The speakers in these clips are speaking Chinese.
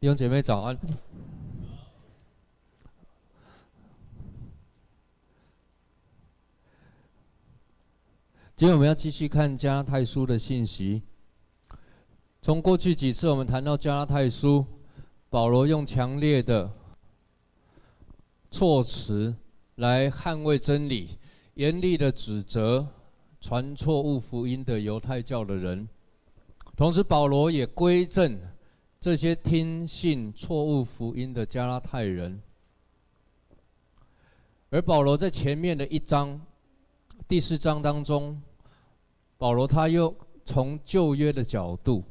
弟兄姐妹早安。今天我们要继续看加拉太书的信息。从过去几次我们谈到加拉太书，保罗用强烈的措辞来捍卫真理，严厉的指责传错误福音的犹太教的人，同时保罗也归正。这些听信错误福音的加拉太人，而保罗在前面的一章第四章当中，保罗他又从旧约的角度，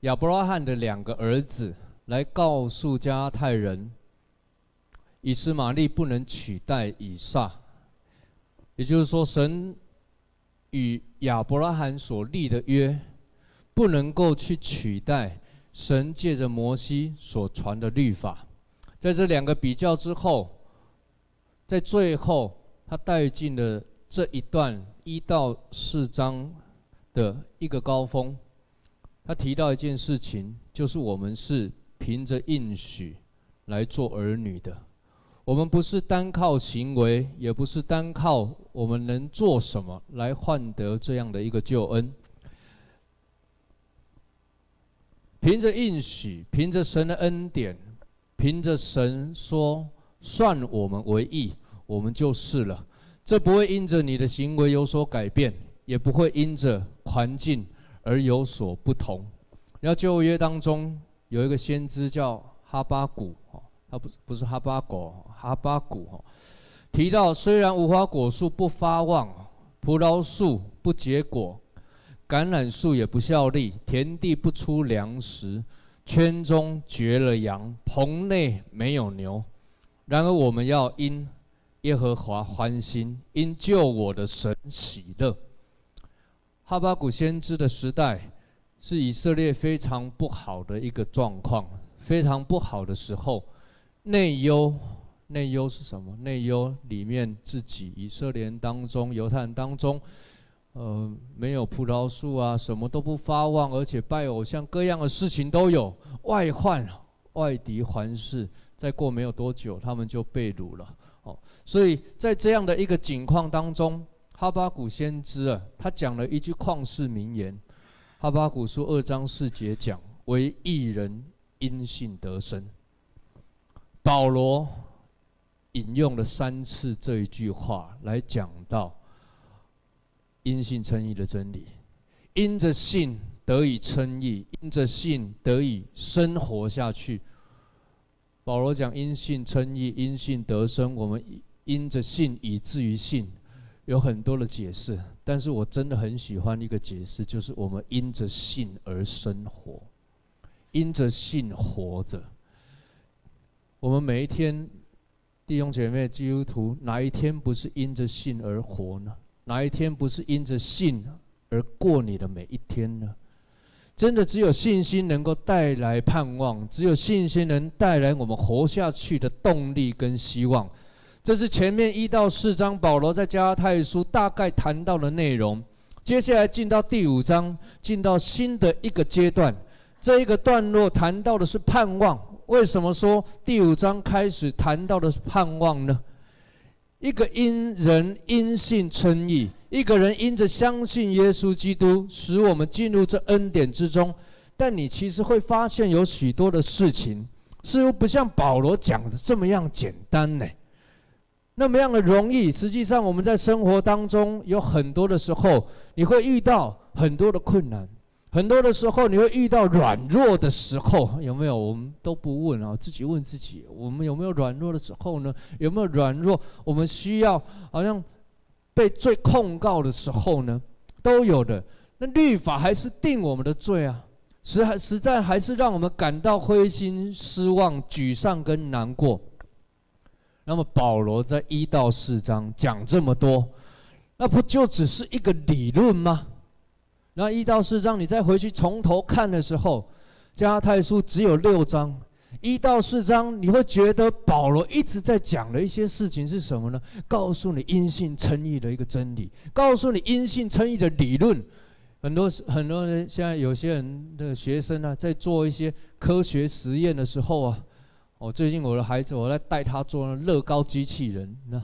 亚伯拉罕的两个儿子来告诉加拉太人，以斯玛利不能取代以撒，也就是说，神与亚伯拉罕所立的约。不能够去取代神借着摩西所传的律法，在这两个比较之后，在最后他带进了这一段一到四章的一个高峰。他提到一件事情，就是我们是凭着应许来做儿女的，我们不是单靠行为，也不是单靠我们能做什么来换得这样的一个救恩。凭着应许，凭着神的恩典，凭着神说算我们为义，我们就是了。这不会因着你的行为有所改变，也不会因着环境而有所不同。然后旧约当中有一个先知叫哈巴谷，哦，他不是不是哈巴狗，哈巴谷哦，提到虽然无花果树不发旺，葡萄树不结果。橄榄树也不效力，田地不出粮食，圈中绝了羊，棚内没有牛。然而我们要因耶和华欢心，因救我的神喜乐。哈巴谷先知的时代是以色列非常不好的一个状况，非常不好的时候，内忧，内忧是什么？内忧里面自己以色列人当中，犹太人当中。呃，没有葡萄树啊，什么都不发旺，而且拜偶像，各样的事情都有，外患、外敌环视。再过没有多久，他们就被掳了。哦，所以在这样的一个景况当中，哈巴谷先知啊，他讲了一句旷世名言。哈巴谷书二章四节讲：“为一人因信得生。”保罗引用了三次这一句话来讲到。因信称义的真理，因着信得以称义，因着信得以生活下去。保罗讲因信称义，因信得生。我们因着信以至于信，有很多的解释，但是我真的很喜欢一个解释，就是我们因着信而生活，因着信活着。我们每一天，弟兄姐妹、基督徒，哪一天不是因着信而活呢？哪一天不是因着信而过你的每一天呢？真的只有信心能够带来盼望，只有信心能带来我们活下去的动力跟希望。这是前面一到四章保罗在加拉太书大概谈到的内容。接下来进到第五章，进到新的一个阶段。这一个段落谈到的是盼望。为什么说第五章开始谈到的是盼望呢？一个因人因信称义，一个人因着相信耶稣基督，使我们进入这恩典之中。但你其实会发现有许多的事情，似乎不像保罗讲的这么样简单呢，那么样的容易。实际上，我们在生活当中有很多的时候，你会遇到很多的困难。很多的时候，你会遇到软弱的时候，有没有？我们都不问啊，自己问自己：我们有没有软弱的时候呢？有没有软弱？我们需要好像被罪控告的时候呢？都有的。那律法还是定我们的罪啊，实还实在还是让我们感到灰心、失望、沮丧跟难过。那么保罗在一到四章讲这么多，那不就只是一个理论吗？那一到四章，你再回去从头看的时候，加拉太书只有六章，一到四章，你会觉得保罗一直在讲的一些事情是什么呢？告诉你因信称义的一个真理，告诉你因信称义的理论，很多很多人现在有些人的学生啊，在做一些科学实验的时候啊，我最近我的孩子，我在带他做乐高机器人，那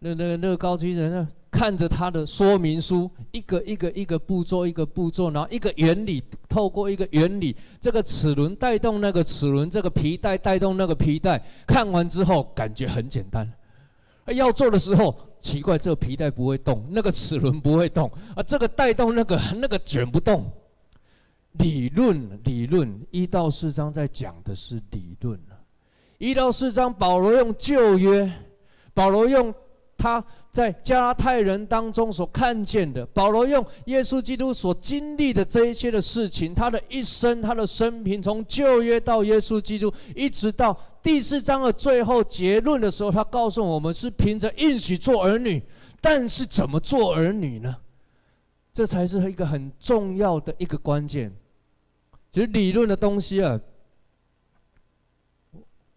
那那个乐高机器人呢，看着他的说明书，一个一个一个步骤一个步骤，然后一个原理，透过一个原理，这个齿轮带动那个齿轮，这个皮带带动那个皮带，看完之后感觉很简单。要做的时候，奇怪，这个皮带不会动，那个齿轮不会动，啊，这个带动那个那个卷不动。理论，理论，一到四章在讲的是理论。一到四章，保罗用旧约，保罗用他在加拉太人当中所看见的，保罗用耶稣基督所经历的这一些的事情，他的一生，他的生平，从旧约到耶稣基督，一直到。第四章的最后结论的时候，他告诉我们是凭着应许做儿女，但是怎么做儿女呢？这才是一个很重要的一个关键。其实理论的东西啊，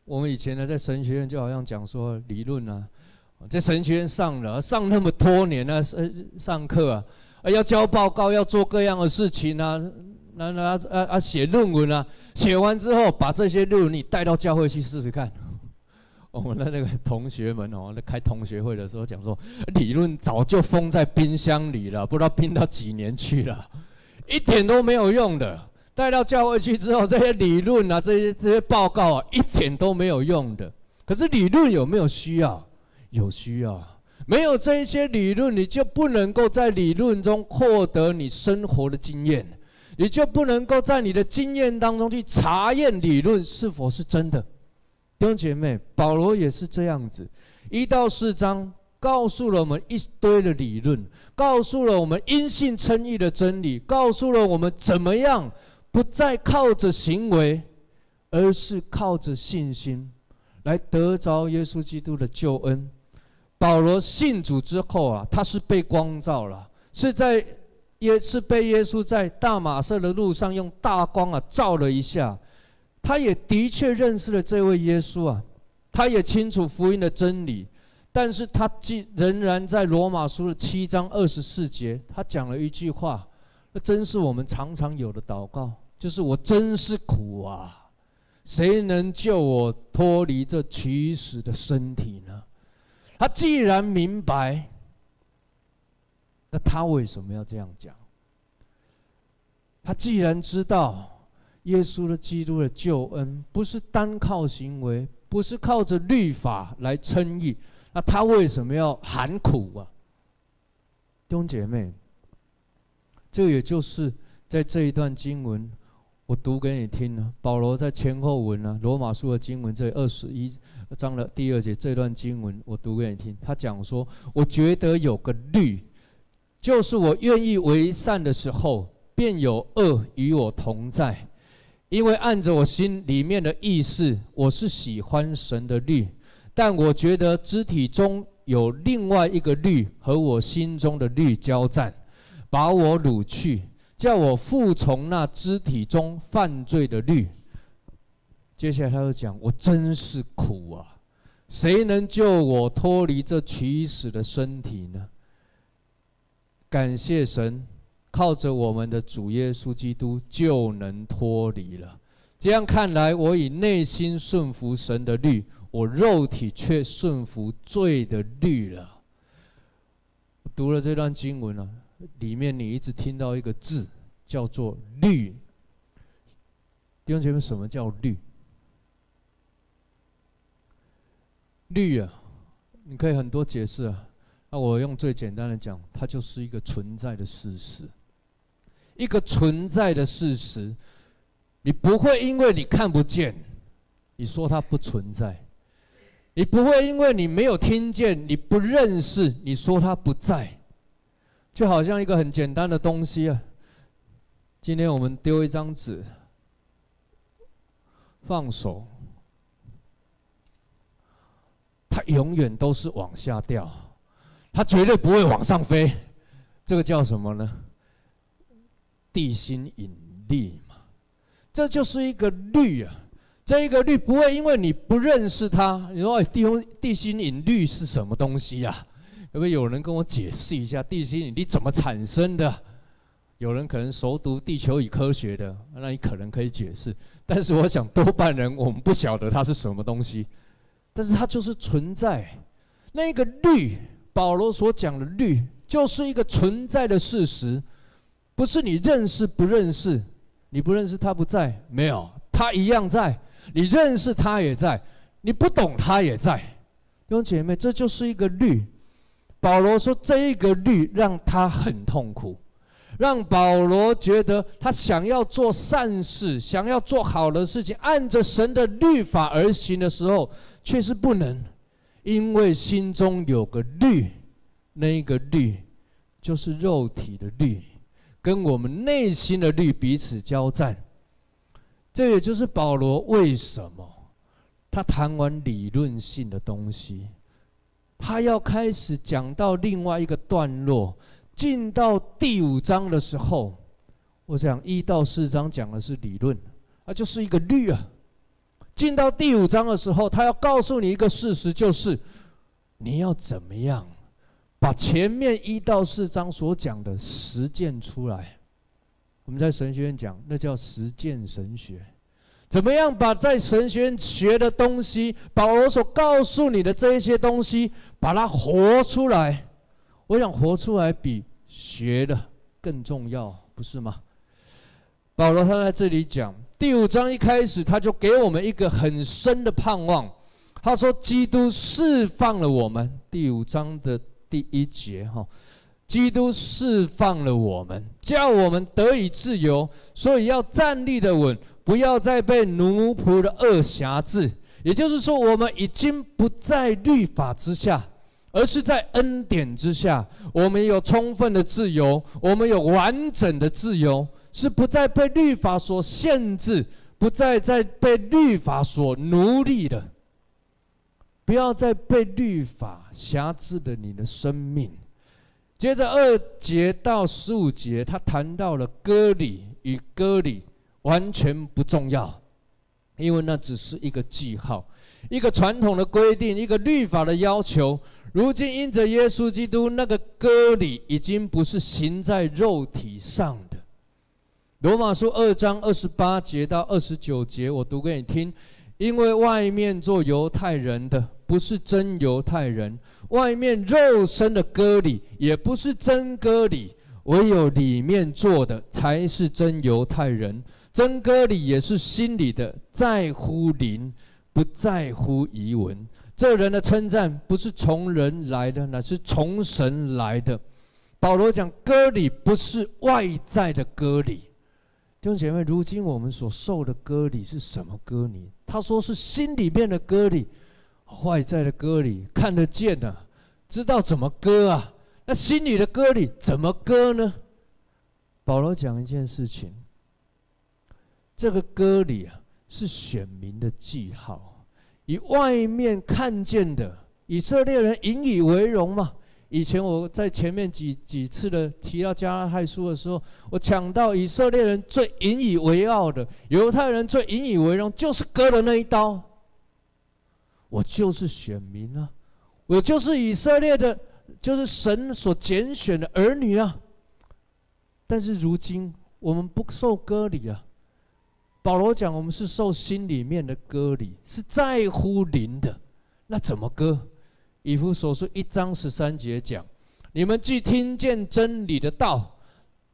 我们以前呢在神学院就好像讲说理论啊，在神学院上了上那么多年啊，上上课啊，要交报告，要做各样的事情啊。那那啊啊写论文啊，写完之后把这些论文你带到教会去试试看。我们的那个同学们哦，那开同学会的时候讲说，理论早就封在冰箱里了，不知道冰到几年去了，一点都没有用的。带到教会去之后，这些理论啊，这些这些报告啊，一点都没有用的。可是理论有没有需要？有需要。没有这一些理论，你就不能够在理论中获得你生活的经验。你就不能够在你的经验当中去查验理论是否是真的，弟兄姐妹，保罗也是这样子，一到四章告诉了我们一堆的理论，告诉了我们因信称义的真理，告诉了我们怎么样不再靠着行为，而是靠着信心来得着耶稣基督的救恩。保罗信主之后啊，他是被光照了，是在。也是被耶稣在大马色的路上用大光啊照了一下，他也的确认识了这位耶稣啊，他也清楚福音的真理，但是他既仍然在罗马书的七章二十四节，他讲了一句话，那真是我们常常有的祷告，就是我真是苦啊，谁能救我脱离这取死的身体呢？他既然明白。那他为什么要这样讲？他既然知道耶稣的基督的救恩不是单靠行为，不是靠着律法来称义，那他为什么要喊苦啊？弟兄姐妹，这也就是在这一段经文，我读给你听呢。保罗在前后文呢，罗马书的经文这二十一章的第二节这段经文，我读给你听。他讲说：“我觉得有个律。”就是我愿意为善的时候，便有恶与我同在，因为按着我心里面的意思，我是喜欢神的律，但我觉得肢体中有另外一个律和我心中的律交战，把我掳去，叫我服从那肢体中犯罪的律。接下来他又讲：我真是苦啊！谁能救我脱离这取死的身体呢？感谢神，靠着我们的主耶稣基督就能脱离了。这样看来，我以内心顺服神的律，我肉体却顺服罪的律了。读了这段经文啊，里面你一直听到一个字，叫做“律”。弟兄姐妹，什么叫律？律啊，你可以很多解释啊。那我用最简单的讲，它就是一个存在的事实，一个存在的事实，你不会因为你看不见，你说它不存在；你不会因为你没有听见，你不认识，你说它不在。就好像一个很简单的东西啊，今天我们丢一张纸，放手，它永远都是往下掉。它绝对不会往上飞，这个叫什么呢？地心引力嘛，这就是一个律啊。这一个律不会因为你不认识它，你说哎地心地心引力是什么东西呀？有没有人跟我解释一下地心引力怎么产生的？有人可能熟读地球与科学的，那你可能可以解释。但是我想多半人我们不晓得它是什么东西，但是它就是存在。那个律，保罗所讲的律，就是一个存在的事实，不是你认识不认识，你不认识他不在，没有，他一样在。你认识他也在，你不懂他也在。弟兄姐妹，这就是一个律。保罗说，这一个律让他很痛苦，让保罗觉得他想要做善事，想要做好的事情，按着神的律法而行的时候，却是不能。因为心中有个律，那一个律就是肉体的律，跟我们内心的律彼此交战。这也就是保罗为什么他谈完理论性的东西，他要开始讲到另外一个段落，进到第五章的时候，我想一到四章讲的是理论，那就是一个律啊。进到第五章的时候，他要告诉你一个事实，就是你要怎么样把前面一到四章所讲的实践出来。我们在神学院讲，那叫实践神学。怎么样把在神学院学的东西，把我所告诉你的这一些东西，把它活出来？我想活出来比学的更重要，不是吗？保罗他在这里讲。第五章一开始，他就给我们一个很深的盼望。他说：“基督释放了我们。”第五章的第一节，哈，基督释放了我们，叫我们得以自由，所以要站立的稳，不要再被奴仆的恶挟制。也就是说，我们已经不在律法之下，而是在恩典之下。我们有充分的自由，我们有完整的自由。是不再被律法所限制，不再再被律法所奴隶的，不要再被律法辖制的你的生命。接着二节到十五节，他谈到了割礼与割礼完全不重要，因为那只是一个记号，一个传统的规定，一个律法的要求。如今因着耶稣基督，那个割礼已经不是行在肉体上的。罗马书二章二十八节到二十九节，我读给你听。因为外面做犹太人的不是真犹太人，外面肉身的割礼也不是真割礼，唯有里面做的才是真犹太人。真割礼也是心里的，在乎灵，不在乎仪文。这人的称赞不是从人来的，乃是从神来的。保罗讲割礼不是外在的割礼。弟兄姐妹，如今我们所受的割礼是什么割礼？他说是心里面的割礼，外在的割礼看得见的，知道怎么割啊？那心里的割礼怎么割呢？保罗讲一件事情，这个割礼啊是选民的记号，以外面看见的以色列人引以为荣嘛。以前我在前面几几次的提到加拉太书的时候，我讲到以色列人最引以为傲的，犹太人最引以为荣，就是割的那一刀。我就是选民啊，我就是以色列的，就是神所拣选的儿女啊。但是如今我们不受割礼啊。保罗讲，我们是受心里面的割礼，是在乎灵的，那怎么割？以弗所书一章十三节讲：“你们既听见真理的道，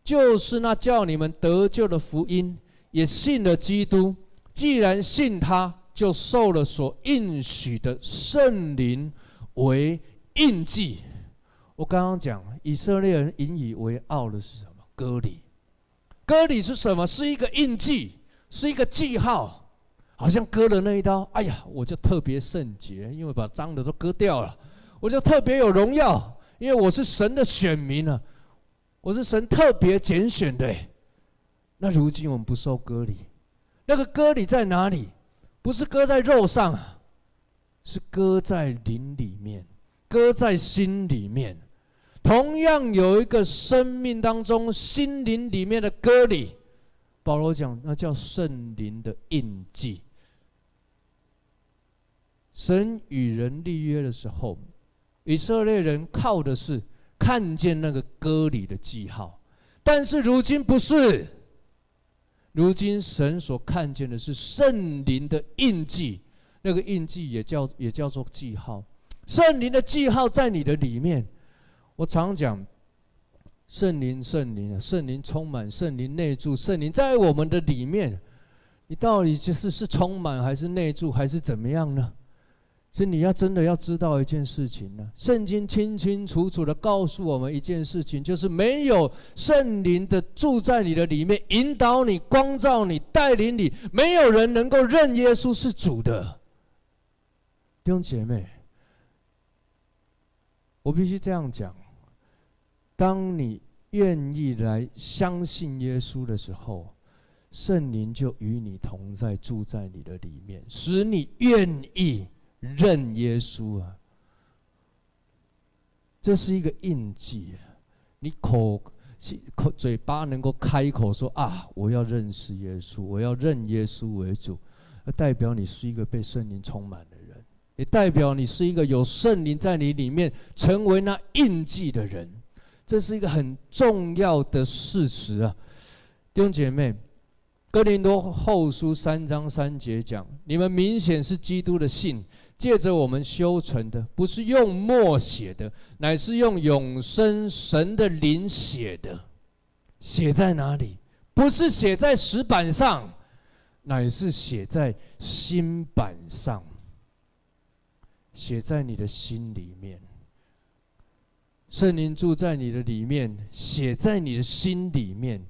就是那叫你们得救的福音，也信了基督。既然信他，就受了所应许的圣灵为印记。”我刚刚讲，以色列人引以为傲的是什么？割礼。割礼是什么？是一个印记，是一个记号。好像割了那一刀，哎呀，我就特别圣洁，因为把脏的都割掉了，我就特别有荣耀，因为我是神的选民啊，我是神特别拣选的。那如今我们不受割礼，那个割礼在哪里？不是割在肉上，是割在灵里面，割在心里面。同样有一个生命当中心灵里面的割礼，保罗讲那叫圣灵的印记。神与人立约的时候，以色列人靠的是看见那个割礼的记号，但是如今不是，如今神所看见的是圣灵的印记，那个印记也叫也叫做记号，圣灵的记号在你的里面。我常讲，圣灵，圣灵，圣灵充满，圣灵内住，圣灵在我们的里面，你到底就是是充满还是内住还是怎么样呢？所以你要真的要知道一件事情呢，圣经清清楚楚的告诉我们一件事情，就是没有圣灵的住在你的里面，引导你、光照你、带领你，没有人能够认耶稣是主的。弟兄姐妹，我必须这样讲：当你愿意来相信耶稣的时候，圣灵就与你同在，住在你的里面，使你愿意。认耶稣啊，这是一个印记啊！你口口嘴巴能够开口说啊，我要认识耶稣，我要认耶稣为主，代表你是一个被圣灵充满的人，也代表你是一个有圣灵在你里面成为那印记的人。这是一个很重要的事实啊，弟兄姐妹，哥林多后书三章三节讲：你们明显是基督的信。借着我们修成的，不是用墨写的，乃是用永生神的灵写的。写在哪里？不是写在石板上，乃是写在心板上，写在你的心里面。圣灵住在你的里面，写在你的心里面。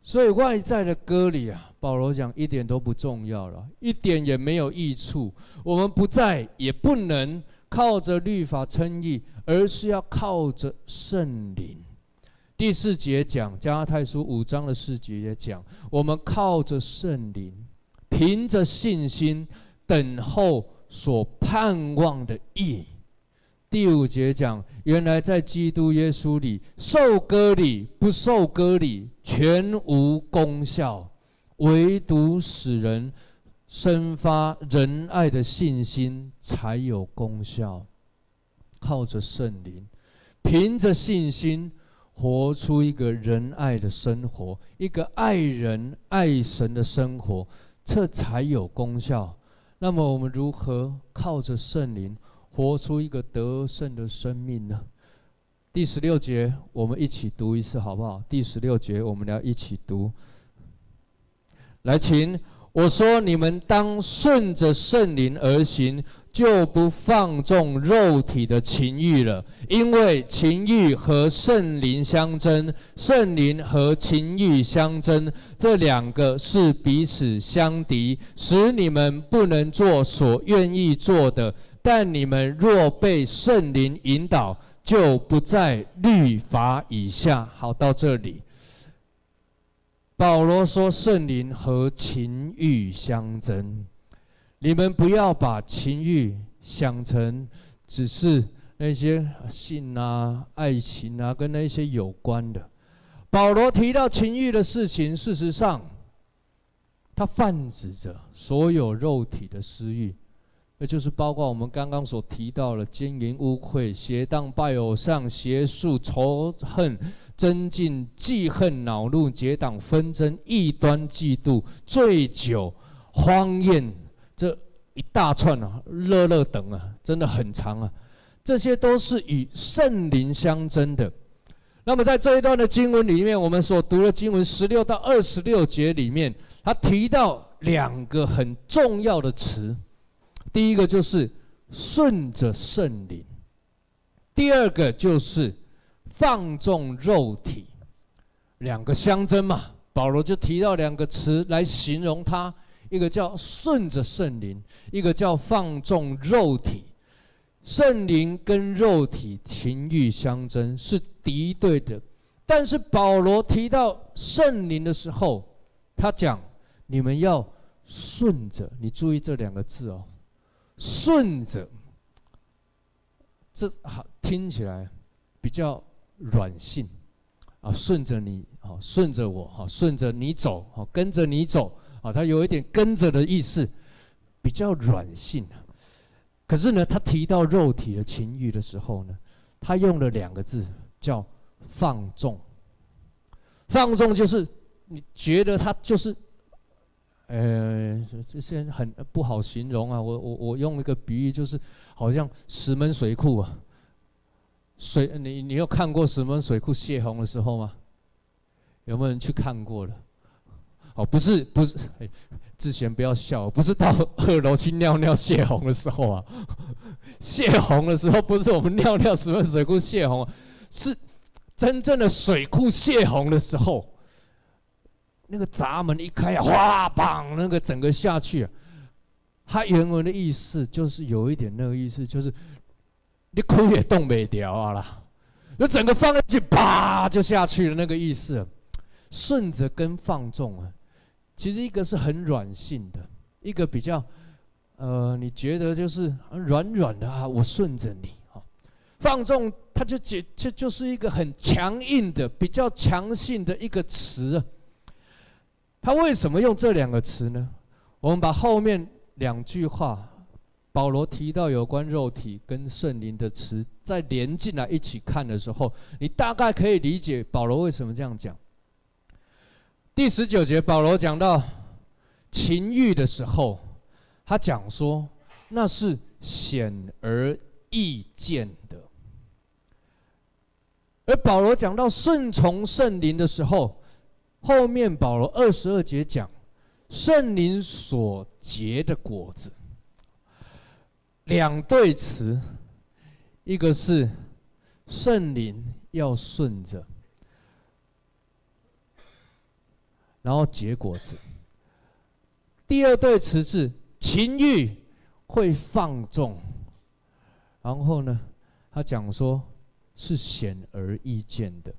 所以外在的割礼啊，保罗讲一点都不重要了，一点也没有益处。我们不再也不能靠着律法称义，而是要靠着圣灵。第四节讲加拉太书五章的四节也讲，我们靠着圣灵，凭着信心等候所盼望的义。第五节讲，原来在基督耶稣里受割礼不受割礼全无功效，唯独使人生发仁爱的信心才有功效。靠着圣灵，凭着信心，活出一个仁爱的生活，一个爱人爱神的生活，这才有功效。那么我们如何靠着圣灵？活出一个得胜的生命呢？第十六节，我们一起读一次好不好？第十六节，我们来一起读。来，请我说：你们当顺着圣灵而行，就不放纵肉体的情欲了。因为情欲和圣灵相争，圣灵和情欲相争，这两个是彼此相敌，使你们不能做所愿意做的。但你们若被圣灵引导，就不在律法以下。好，到这里，保罗说圣灵和情欲相争，你们不要把情欲想成只是那些性啊、爱情啊，跟那些有关的。保罗提到情欲的事情，事实上，他泛指着所有肉体的私欲。那就是包括我们刚刚所提到的奸淫、污秽、邪荡、拜偶像、邪术、仇恨、增进、记恨、恼怒、结党、纷争、异端、嫉妒、醉酒、荒宴，这一大串啊，乐乐等啊，真的很长啊。这些都是与圣灵相争的。那么在这一段的经文里面，我们所读的经文十六到二十六节里面，他提到两个很重要的词。第一个就是顺着圣灵，第二个就是放纵肉体，两个相争嘛。保罗就提到两个词来形容他，一个叫顺着圣灵，一个叫放纵肉体。圣灵跟肉体情欲相争是敌对的，但是保罗提到圣灵的时候，他讲你们要顺着，你注意这两个字哦。顺着，这好听起来比较软性啊。顺着你，啊顺着我，好顺着你走，好跟着你走，啊，他有一点跟着的意思，比较软性。可是呢，他提到肉体的情欲的时候呢，他用了两个字，叫放纵。放纵就是你觉得他就是，呃，这些很不好形容啊。我我我用一个比喻，就是好像石门水库啊。水，你你有看过石门水库泄洪的时候吗？有没有人去看过了？哦，不是不是，哎，之前不要笑，不是到二楼去尿尿泄洪的时候啊。泄洪的时候不是我们尿尿石门水库泄洪，是真正的水库泄洪的时候。那个闸门一开啊，哗，砰，那个整个下去啊。它原文的意思就是有一点那个意思，就是。你哭也动不了啊啦，就整个放下去，啪就下去了，那个意思。啊顺着跟放纵啊，其实一个是很软性的，一个比较，呃，你觉得就是软软的啊，我顺着你啊。放纵它就解，这就是一个很强硬的、比较强性的一个词啊。他为什么用这两个词呢？我们把后面两句话。保罗提到有关肉体跟圣灵的词，再连进来一起看的时候，你大概可以理解保罗为什么这样讲。第十九节，保罗讲到情欲的时候，他讲说那是显而易见的；而保罗讲到顺从圣灵的时候，后面保罗二十二节讲圣灵所结的果子。两对词，一个是圣灵要顺着，然后结果子；第二对词是情欲会放纵，然后呢，他讲说是显而易见的。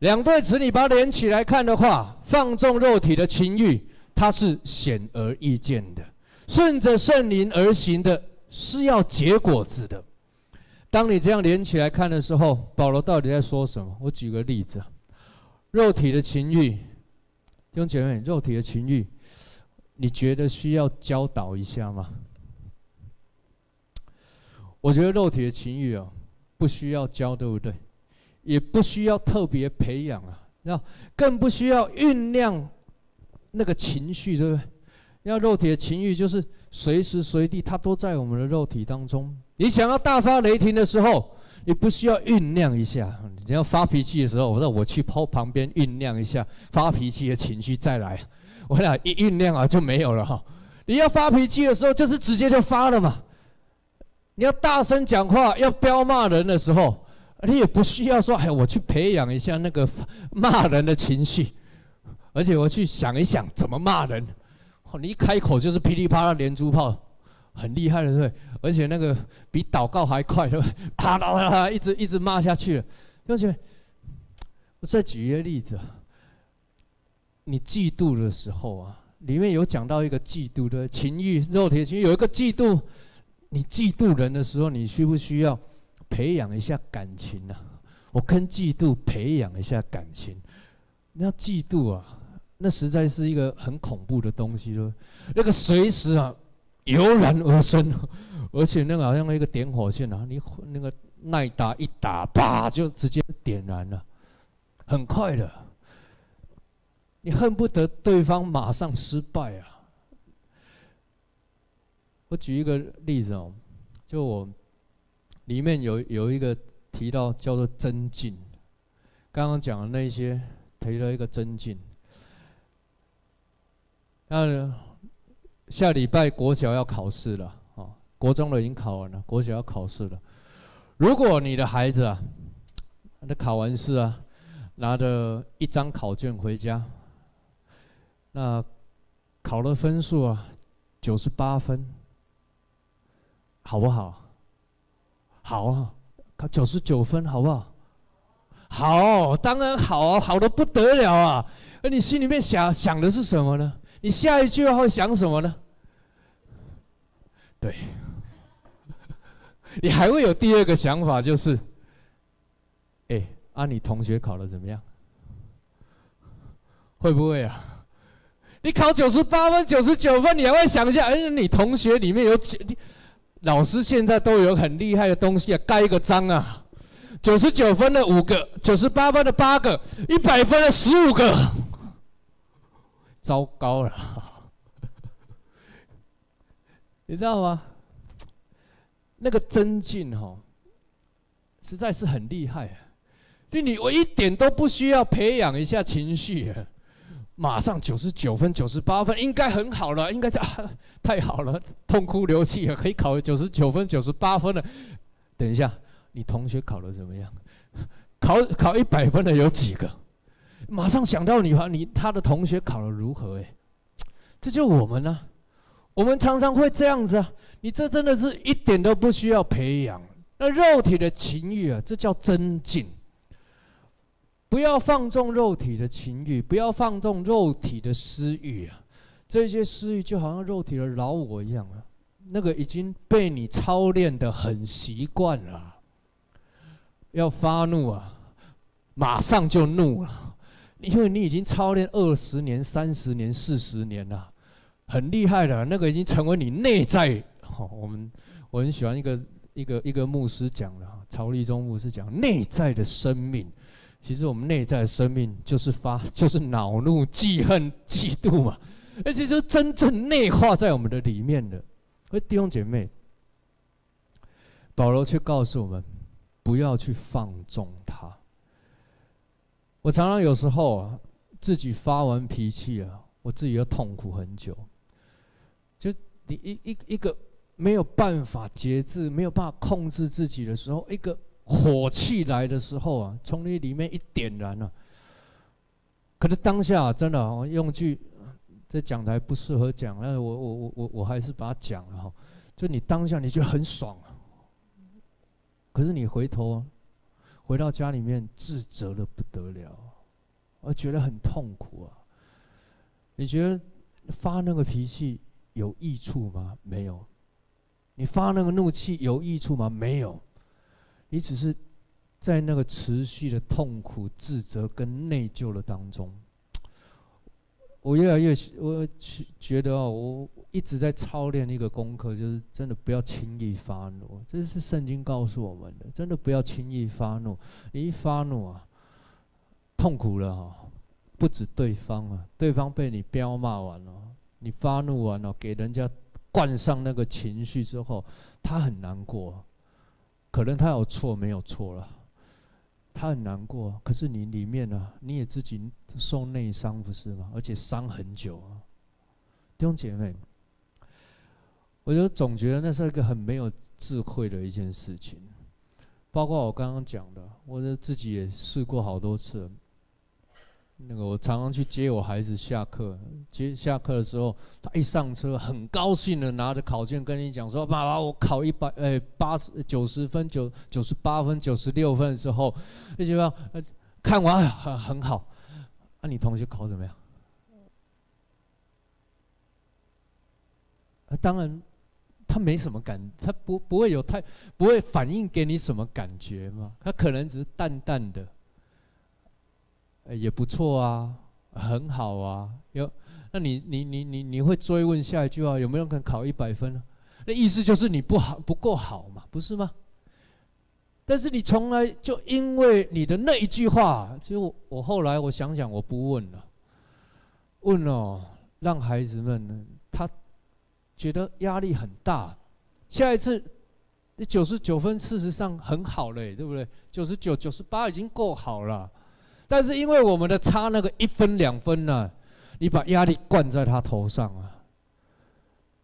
两对词你把它连起来看的话，放纵肉体的情欲，它是显而易见的；顺着圣灵而行的。是要结果子的。当你这样连起来看的时候，保罗到底在说什么？我举个例子：肉体的情欲，弟兄姐妹，肉体的情欲，你觉得需要教导一下吗？我觉得肉体的情欲哦，不需要教，对不对？也不需要特别培养啊，要更不需要酝酿那个情绪，对不对？要肉体的情欲，就是随时随地，它都在我们的肉体当中。你想要大发雷霆的时候，你不需要酝酿一下。你要发脾气的时候，我说我去抛旁边酝酿一下发脾气的情绪再来。我俩一酝酿啊，就没有了哈。你要发脾气的时候，就是直接就发了嘛。你要大声讲话，要飙骂人的时候，你也不需要说哎，我去培养一下那个 骂人的情绪，而且我去想一想怎么骂人。你一开口就是噼里啪啦连珠炮，很厉害的，对？而且那个比祷告还快，对不对？啪啦啪啦，一直一直骂下去了。同学们，我再举一个例子，你嫉妒的时候啊，里面有讲到一个嫉妒的情欲，肉体情欲有一个嫉妒。你嫉妒人的时候，你需不需要培养一下感情呢？我跟嫉妒培养一下感情，你要嫉妒啊。那实在是一个很恐怖的东西咯，那个随时啊油然而生，而且那个好像一个点火线啊，你那个耐打一打，啪就直接点燃了，很快的，你恨不得对方马上失败啊。我举一个例子哦，就我里面有有一个提到叫做增进，刚刚讲的那些提了一个增进。那下礼拜国小要考试了啊，国中的已经考完了，国小要考试了。如果你的孩子啊，他考完试啊，拿着一张考卷回家，那考了分数啊，九十八分，好不好？好啊，考九十九分，好不好？好，当然好啊，好的不得了啊！而你心里面想想的是什么呢？你下一句话会想什么呢？对，你还会有第二个想法，就是，哎，啊，你同学考的怎么样？会不会啊？你考九十八分、九十九分，你还会想一下，哎，你同学里面有几？老师现在都有很厉害的东西啊，盖一个章啊，九十九分的五个，九十八分的八个，一百分的十五个，糟糕了，你知道吗？那个增进哈，实在是很厉害啊！就你我一点都不需要培养一下情绪，马上九十九分、九十八分，应该很好了，应该啊，太好了，痛哭流涕了，可以考九十九分、九十八分了。等一下，你同学考的怎么样？考考一百分的有几个？马上想到你和你他的同学考的如何？哎，这就我们呢、我们常常会这样子啊。你这真的是一点都不需要培养，那肉体的情欲啊，这叫增进。不要放纵肉体的情欲，不要放纵肉体的私欲啊！这些私欲就好像肉体的老我一样啊，那个已经被你操练得很习惯了。要发怒啊，马上就怒了，因为你已经操练二十年、三十年、四十年了，很厉害的，那个已经成为你内在。我们我很喜欢一个一个一个牧师讲的哈，曹立忠牧师讲内在的生命，其实我们内在的生命就是发 就是恼怒、记恨、嫉妒嘛，而且就真正内化在我们的里面的。而弟兄姐妹，保罗却告诉我们，不要去放纵它。我常常有时候啊，自己发完脾气啊，我自己要痛苦很久。就你一一一个。没有办法节制，没有办法控制自己的时候，一个火气来的时候啊，从你里面一点燃了、啊。可是当下、真的、啊，用句这讲台不适合讲，那我我我我我还是把它讲了哈。就你当下你觉得很爽，可是你回头回到家里面自责的不得了，我觉得很痛苦啊。你觉得发那个脾气有益处吗？没有。你发那个怒气有益处吗？没有，你只是在那个持续的痛苦、自责跟内疚的当中。我越来越，我觉得哦，我一直在操练一个功课，就是真的不要轻易发怒。这是圣经告诉我们的，真的不要轻易发怒。你一发怒啊，痛苦了哈，不止对方啊，对方被你彪骂完了，你发怒完了，给人家。灌上那个情绪之后，他很难过，可能他有错没有错了，他很难过。可是你里面呢、啊，你也自己受内伤不是吗？而且伤很久啊，弟兄姐妹，我就总觉得那是一个很没有智慧的一件事情。包括我刚刚讲的，我就自己也试过好多次。那个我常常去接我孩子下课，接下课的时候，他一上车很高兴的拿着考卷跟你讲说：“爸爸，我考一百，哎，八十九十分，九九十八分，九十六分的时候，那就要看完很很好。那、你同学考怎么样？啊，当然他没什么感，他不不会有太不会反应给你什么感觉嘛，他可能只是淡淡的。”也不错啊，很好啊。有，那你你你你你会追问下一句话，有没有可能考一百分呢？那意思就是你不好，不够好嘛，不是吗？但是你从来就因为你的那一句话，其实我我后来我想想，我不问了，问哦，让孩子们呢，他觉得压力很大。下一次，你九十九分，事实上很好嘞，对不对？九十九、九十八已经够好了。但是因为我们的差那个一分两分呢、你把压力灌在他头上啊，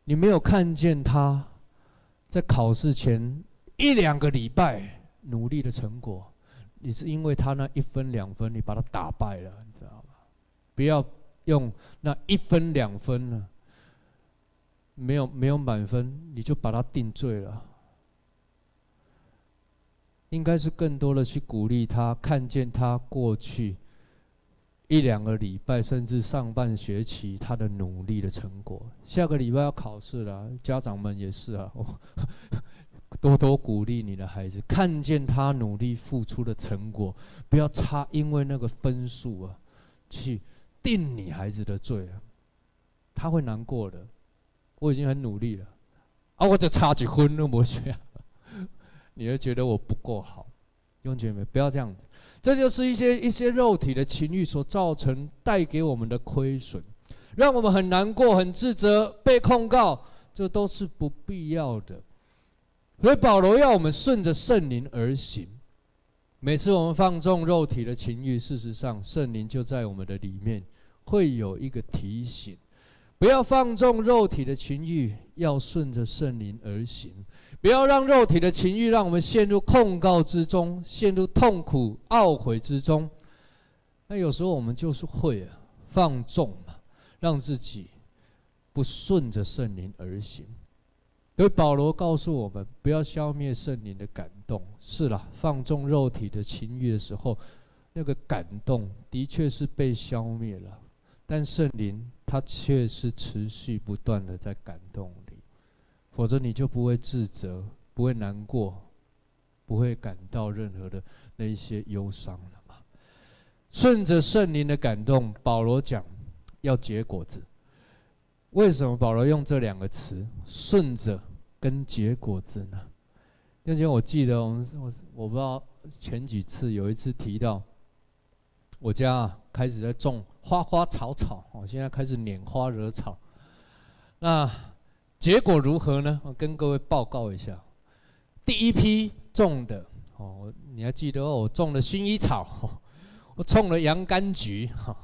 你没有看见他在考试前一两个礼拜努力的成果，你是因为他那一分两分，你把他打败了，你知道吗？不要用那一分两分呢、没有没有满分，你就把他定罪了。应该是更多的去鼓励他，看见他过去一两个礼拜，甚至上半学期他的努力的成果。下个礼拜要考试了，家长们也是啊，多多鼓励你的孩子，看见他努力付出的成果，不要差，因为那个分数啊，去定你孩子的罪啊，他会难过的。我已经很努力了，啊，我就差几分都没学。你会觉得我不够好，兄姐妹，不要这样子。这就是一些一些肉体的情欲所造成带给我们的亏损，让我们很难过、很自责、被控告，这都是不必要的。所以保罗要我们顺着圣灵而行。每次我们放纵肉体的情欲，事实上圣灵就在我们的里面会有一个提醒：不要放纵肉体的情欲，要顺着圣灵而行。不要让肉体的情欲让我们陷入控告之中，陷入痛苦、懊悔之中。那有时候我们就是会啊，放纵嘛，让自己不顺着圣灵而行。所以保罗告诉我们，不要消灭圣灵的感动。是了，放纵肉体的情欲的时候，那个感动的确是被消灭了，但圣灵他却是持续不断的在感动，否则你就不会自责，不会难过，不会感到任何的那一些忧伤了嘛。顺着圣灵的感动，保罗讲要结果子。为什么保罗用这两个词“顺着”跟“结果子”呢？因为我记得我们我我不知道前几次有一次提到，我家开始在种花花草草，我现在开始拈花惹草。那结果如何呢？我跟各位报告一下，第一批种的哦，你还记得哦我种了薰衣草，我种了洋甘菊哈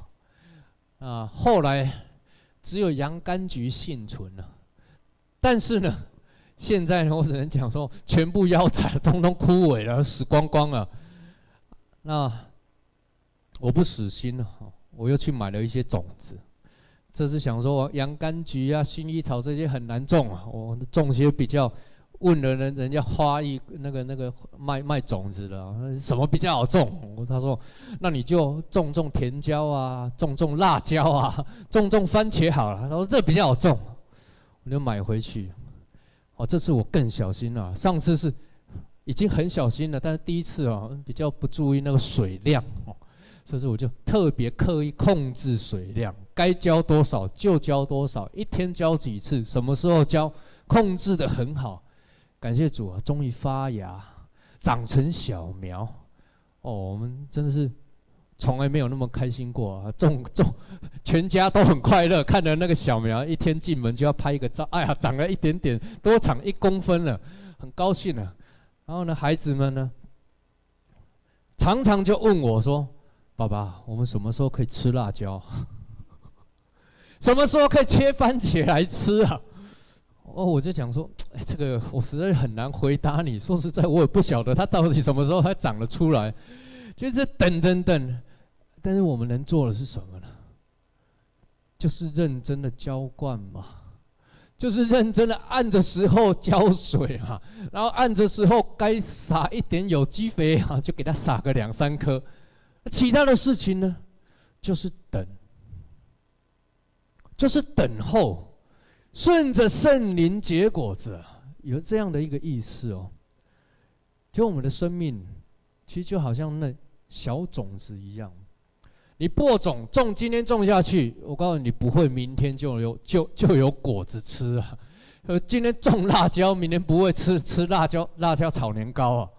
啊，后来。只有洋甘菊幸存了，但是呢，现在呢，我只能讲说，全部腰斩，通通枯萎了，死光光了。那我不死心了，我又去买了一些种子。这是想说，洋甘菊啊、薰衣草这些很难种啊，我种些比较。问了人，人家花艺那个那个卖卖种子的，什么比较好种？我他说，那你就种种甜椒啊，种种辣椒啊，种种番茄好了。他说这比较好种，我就买回去。哦，这次我更小心了。上次是已经很小心了，但是第一次哦比较不注意那个水量哦，所以说我就特别刻意控制水量，该浇多少就浇多少，一天浇几次，什么时候浇，控制得很好。感谢主啊，终于发芽，长成小苗。哦，我们真的是从来没有那么开心过啊！种种，全家都很快乐，看着那个小苗，一天进门就要拍一个照。哎呀，长了一点点，多长一公分了，很高兴啊。然后呢，孩子们呢，常常就问我说：“爸爸，我们什么时候可以吃辣椒？什么时候可以切番茄来吃啊？”哦，我就讲说，哎，这个我实在很难回答你。说实在，我也不晓得它到底什么时候它长得出来，就是等等等。但是我们能做的是什么呢？就是认真的浇灌嘛，就是认真的按着时候浇水嘛，然后按着时候该撒一点有机肥啊，就给它撒个两三颗。其他的事情呢，就是等，就是等候。顺着圣灵结果子，有这样的一个意思哦。就我们的生命，其实就好像那小种子一样，你播种种，今天种下去，我告诉你，不会明天就有就就有果子吃啊。呃，今天种辣椒，明天不会吃吃辣椒辣椒炒年糕啊。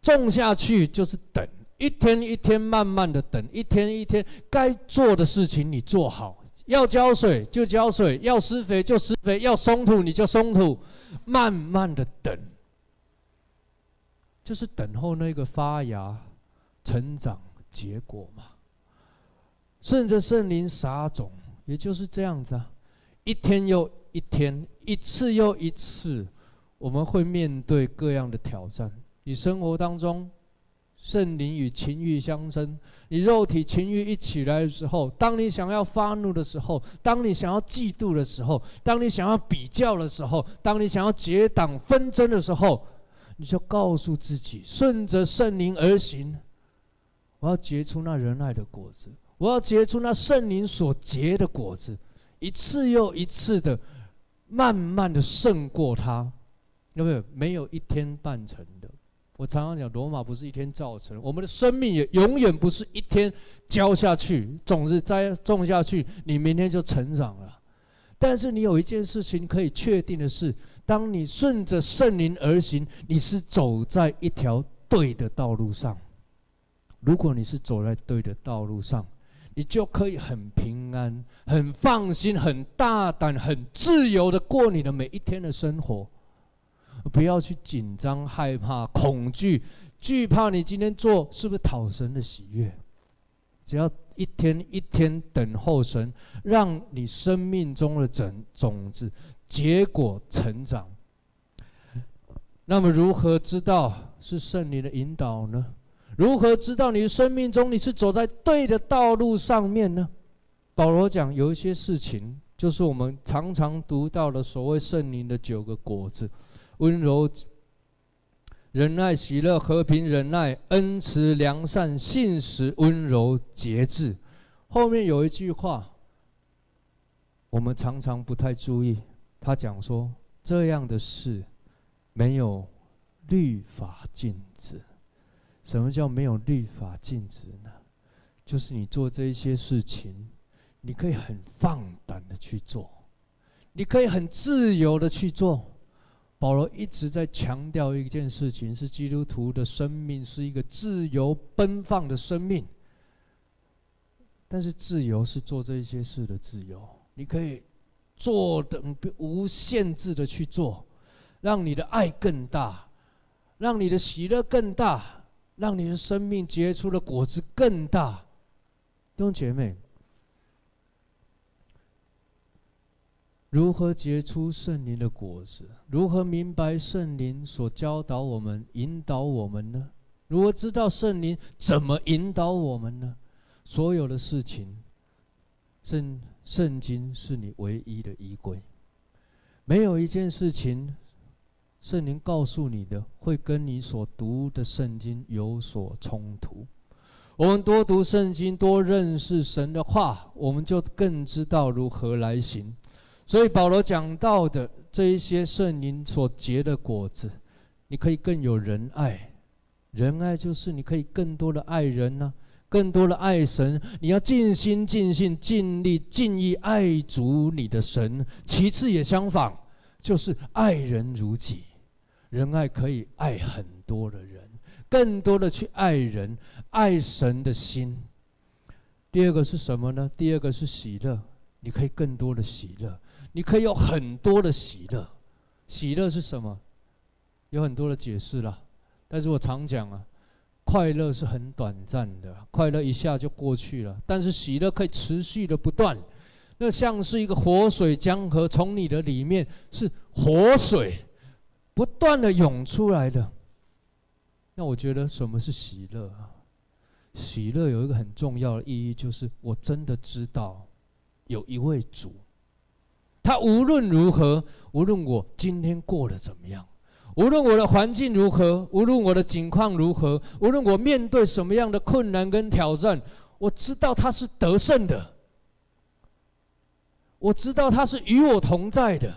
种下去就是等，一天一天慢慢的等，一天一天该做的事情你做好。要浇水就浇水，要施肥就施肥，要松土你就松土，慢慢的等，就是等候那个发芽、成长、结果嘛。顺着圣灵撒种，也就是这样子啊，一天又一天，一次又一次，我们会面对各样的挑战，你生活当中。圣灵与情欲相争，你肉体情欲一起来的时候，当你想要发怒的时候，当你想要嫉妒的时候，当你想要比较的时候，当你想要结党纷争的时候，你就告诉自己，顺着圣灵而行。我要结出那仁爱的果子，我要结出那圣灵所结的果子，一次又一次的，慢慢的胜过他，有没有？没有一天半成。我常常讲，罗马不是一天造成，我们的生命也永远不是一天浇下去，种子栽种下去，你明天就成长了。但是你有一件事情可以确定的是，当你顺着圣灵而行，你是走在一条对的道路上。如果你是走在对的道路上，你就可以很平安、很放心、很大胆、很自由的过你的每一天的生活。不要去紧张、害怕、恐惧、惧怕，你今天做是不是讨神的喜悦？只要一天一天等候神，让你生命中的种种子结果成长。那么，如何知道是圣灵的引导呢？如何知道你的生命中你是走在对的道路上面呢？保罗讲有一些事情，就是我们常常读到的所谓圣灵的九个果子：温柔、仁爱、喜乐、和平、忍耐、恩慈、良善、信实、温柔、节制。后面有一句话，我们常常不太注意。他讲说，这样的事没有律法禁止。什么叫没有律法禁止呢？就是你做这一些事情，你可以很放胆的去做，你可以很自由的去做。保罗一直在强调一件事情：是基督徒的生命是一个自由奔放的生命。但是自由是做这一些事的自由，你可以做的无限制的去做，让你的爱更大，让你的喜乐更大。让你的生命结出的果子更大，弟兄姐妹，如何结出圣灵的果子？如何明白圣灵所教导我们、引导我们呢？如何知道圣灵怎么引导我们呢？所有的事情，圣圣经是你唯一的依归，没有一件事情。圣灵告诉你的，会跟你所读的圣经有所冲突。我们多读圣经，多认识神的话，我们就更知道如何来行。所以保罗讲到的这一些圣灵所结的果子，你可以更有仁爱。仁爱就是你可以更多的爱人呢、更多的爱神。你要尽心尽性尽力尽意爱主你的神。其次也相反，就是爱人如己。仁爱可以爱很多的人，更多的去爱人、爱神的心。第二个是什么呢？第二个是喜乐，你可以更多的喜乐，你可以有很多的喜乐。喜乐是什么？有很多的解释啦，但是我常讲啊，快乐是很短暂的，快乐一下就过去了，但是喜乐可以持续的不断，那像是一个活水江河，从你的里面是活水。不断的涌出来的，那我觉得什么是喜乐啊？喜乐有一个很重要的意义，就是我真的知道有一位主，他无论如何，无论我今天过得怎么样，无论我的环境如何，无论我的境况如何，无论我面对什么样的困难跟挑战，我知道他是得胜的，我知道他是与我同在的。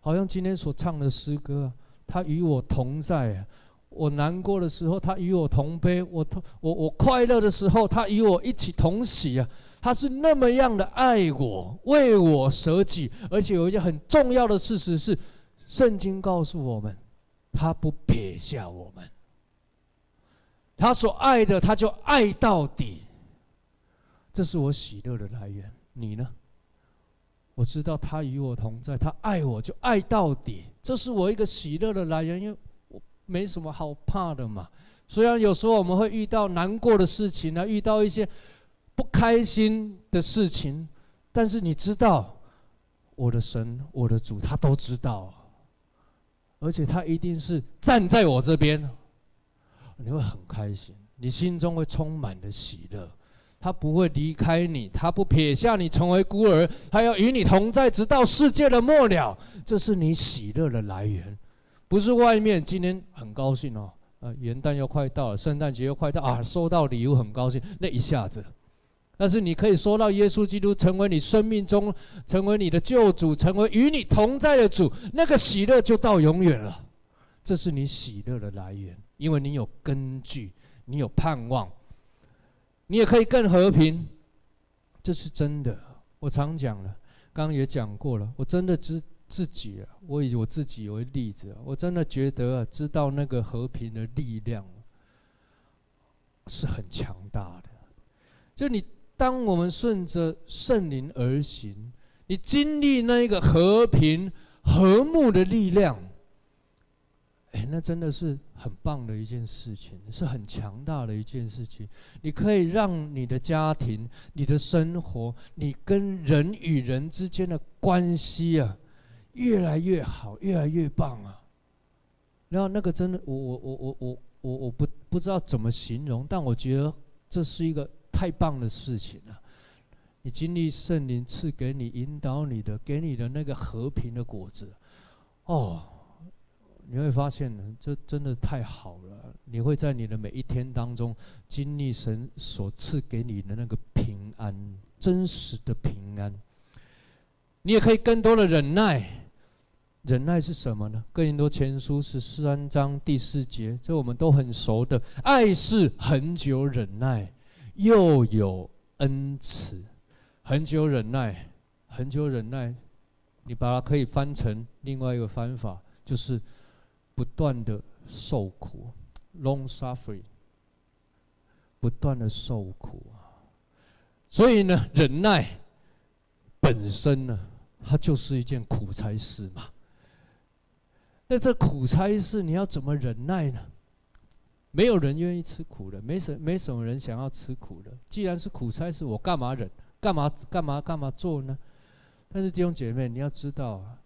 好像今天所唱的诗歌，他与我同在。我难过的时候，他与我同悲；我同我我快乐的时候，他与我一起同喜啊！他是那么样的爱我，为我舍己。而且有一件很重要的事实是，圣经告诉我们，他不撇下我们。他所爱的，他就爱到底。这是我喜乐的来源。你呢？我知道他与我同在，他爱我就爱到底，这是我一个喜乐的来源，因为我没什么好怕的嘛。虽然有时候我们会遇到难过的事情啊，遇到一些不开心的事情，但是你知道，我的神、我的主，他都知道，而且他一定是站在我这边，你会很开心，你心中会充满了喜乐。他不会离开你，他不撇下你成为孤儿，他要与你同在，直到世界的末了。这是你喜乐的来源，不是外面。今天很高兴哦，呃，元旦又快到了，圣诞节又快到啊，收到礼物很高兴，那一下子。但是你可以说到耶稣基督成为你生命中，成为你的救主，成为与你同在的主，那个喜乐就到永远了。这是你喜乐的来源，因为你有根据，你有盼望。你也可以更和平，这是真的。我常讲了，刚刚也讲过了。我真的知自己啊，我以我自己为例子，我真的觉得啊，知道那个和平的力量，是很强大的。就你，当我们顺着圣灵而行，你经历那一个和平和睦的力量，哎，那真的是很棒的一件事情，是很强大的一件事情。你可以让你的家庭、你的生活、你跟人与人之间的关系啊，越来越好，越来越棒啊。然后那个真的，我我我我我我我不不知道怎么形容，但我觉得这是一个太棒的事情了。你经历圣灵赐给你、引导你的、给你的那个和平的果子，哦，你会发现，这真的太好了。你会在你的每一天当中经历神所赐给你的那个平安，真实的平安。你也可以更多的忍耐。忍耐是什么呢？哥林多前书十三章第四节，这我们都很熟的。爱是恒久忍耐，又有恩慈。恒久忍耐，恒久忍耐，你把它可以翻成另外一个翻法，就是不断的受苦，long suffering，不断的受苦啊。所以呢，忍耐本身呢，它就是一件苦差事嘛。那这苦差事，你要怎么忍耐呢？没有人愿意吃苦的，没什没什么人想要吃苦的。既然是苦差事，我干嘛忍？干嘛干嘛干嘛做呢？但是弟兄姐妹，你要知道啊，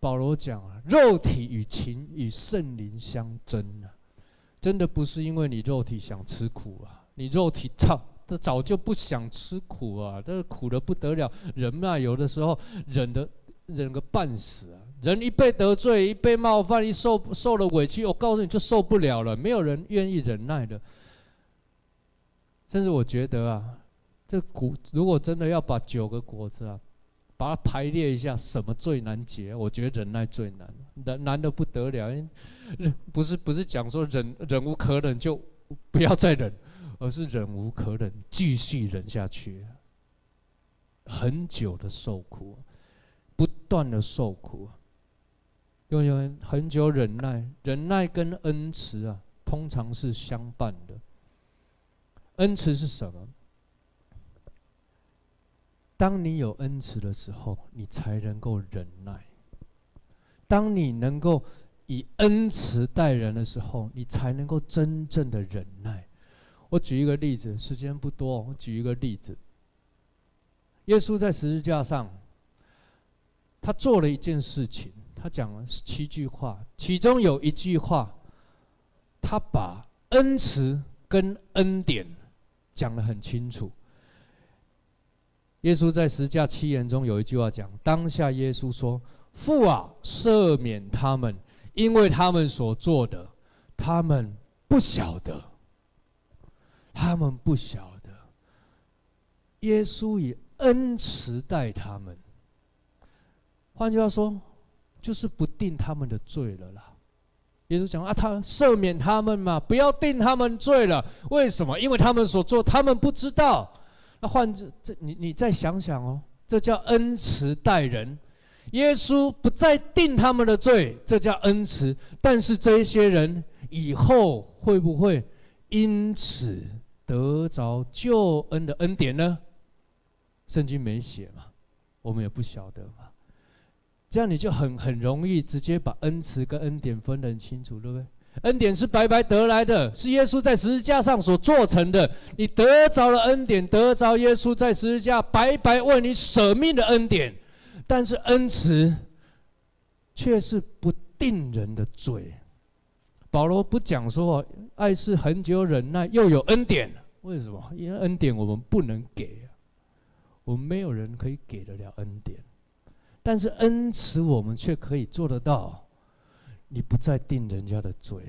保罗讲啊，肉体与情与圣灵相争啊，真的不是因为你肉体想吃苦啊，你肉体操，这早就不想吃苦啊，这苦的不得了。人嘛，有的时候忍得忍个半死啊。人一被得罪，一被冒犯，一受受了委屈，我告诉你就受不了了。没有人愿意忍耐的。甚至我觉得啊，这果如果真的要把九个果子啊，把它排列一下，什么最难解？我觉得忍耐最难，难难的不得了。忍不是不是讲说忍忍无可忍就不要再忍，而是忍无可忍继续忍下去，很久的受苦，不断的受苦。因为很久忍耐，忍耐跟恩慈啊，通常是相伴的。恩慈是什么？当你有恩慈的时候，你才能够忍耐。当你能够以恩慈待人的时候，你才能够真正的忍耐。我举一个例子，时间不多，我举一个例子。耶稣在十字架上，他做了一件事情。他讲了七句话，其中有一句话，他把恩慈跟恩典讲得很清楚。耶稣在十架七言中有一句话讲：当下耶稣说：“父啊，赦免他们，因为他们所做的，他们不晓得。他们不晓得。”耶稣以恩慈待他们。换句话说。就是不定他们的罪了啦。耶稣讲啊，他赦免他们嘛，不要定他们罪了。为什么？因为他们所做，他们不知道。那换这这，你你再想想哦，这叫恩慈待人。耶稣不再定他们的罪，这叫恩慈。但是这一些人以后会不会因此得着救恩的恩典呢？圣经没写嘛，我们也不晓得嘛。这样你就很很容易直接把恩慈跟恩典分得很清楚，对不对？恩典是白白得来的，是耶稣在十字架上所做成的。你得着了恩典，得着耶稣在十字架白白为你舍命的恩典。但是恩慈却是不定人的罪。保罗不讲说爱是恒久忍耐，又有恩典。为什么？因为恩典我们不能给，我们没有人可以给得了恩典。但是恩慈，我们却可以做得到。你不再定人家的罪，